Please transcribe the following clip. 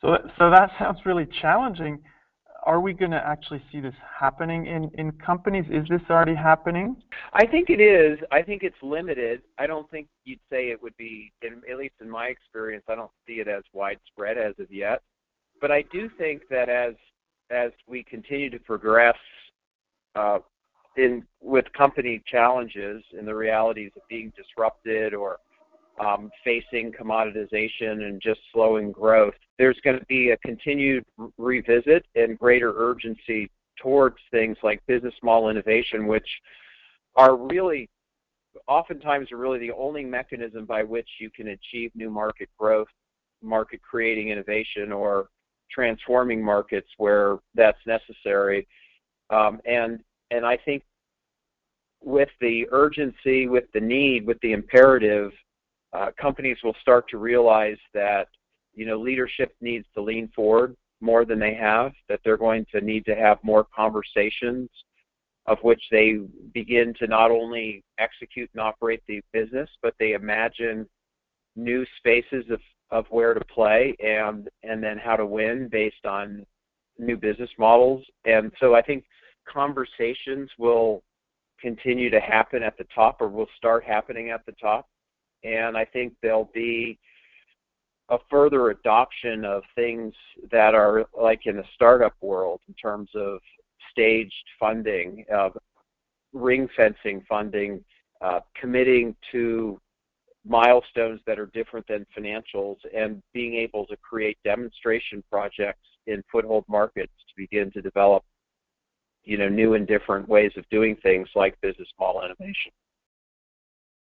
So, so that sounds really challenging. Are we going to actually see this happening in, in companies? Is this already happening? I think it is. I think it's limited. I don't think you'd say it would be, in, at least in my experience, I don't see it as widespread as of yet. But I do think that as as we continue to progress uh, in with company challenges and the realities of being disrupted or um, facing commoditization and just slowing growth, there's going to be a continued revisit and greater urgency towards things like business model innovation, which are really oftentimes are really the only mechanism by which you can achieve new market growth, market creating innovation, or transforming markets where that's necessary. Um, and and I think with the urgency, with the need, with the imperative, uh, companies will start to realize that you know leadership needs to lean forward more than they have. That they're going to need to have more conversations, of which they begin to not only execute and operate the business, but they imagine new spaces of of where to play and and then how to win based on new business models. And so I think conversations will continue to happen at the top or will start happening at the top. And I think there'll be a further adoption of things that are like in the startup world in terms of staged funding, of ring fencing funding, uh, committing to milestones that are different than financials and being able to create demonstration projects in foothold markets to begin to develop you know new and different ways of doing things like business model innovation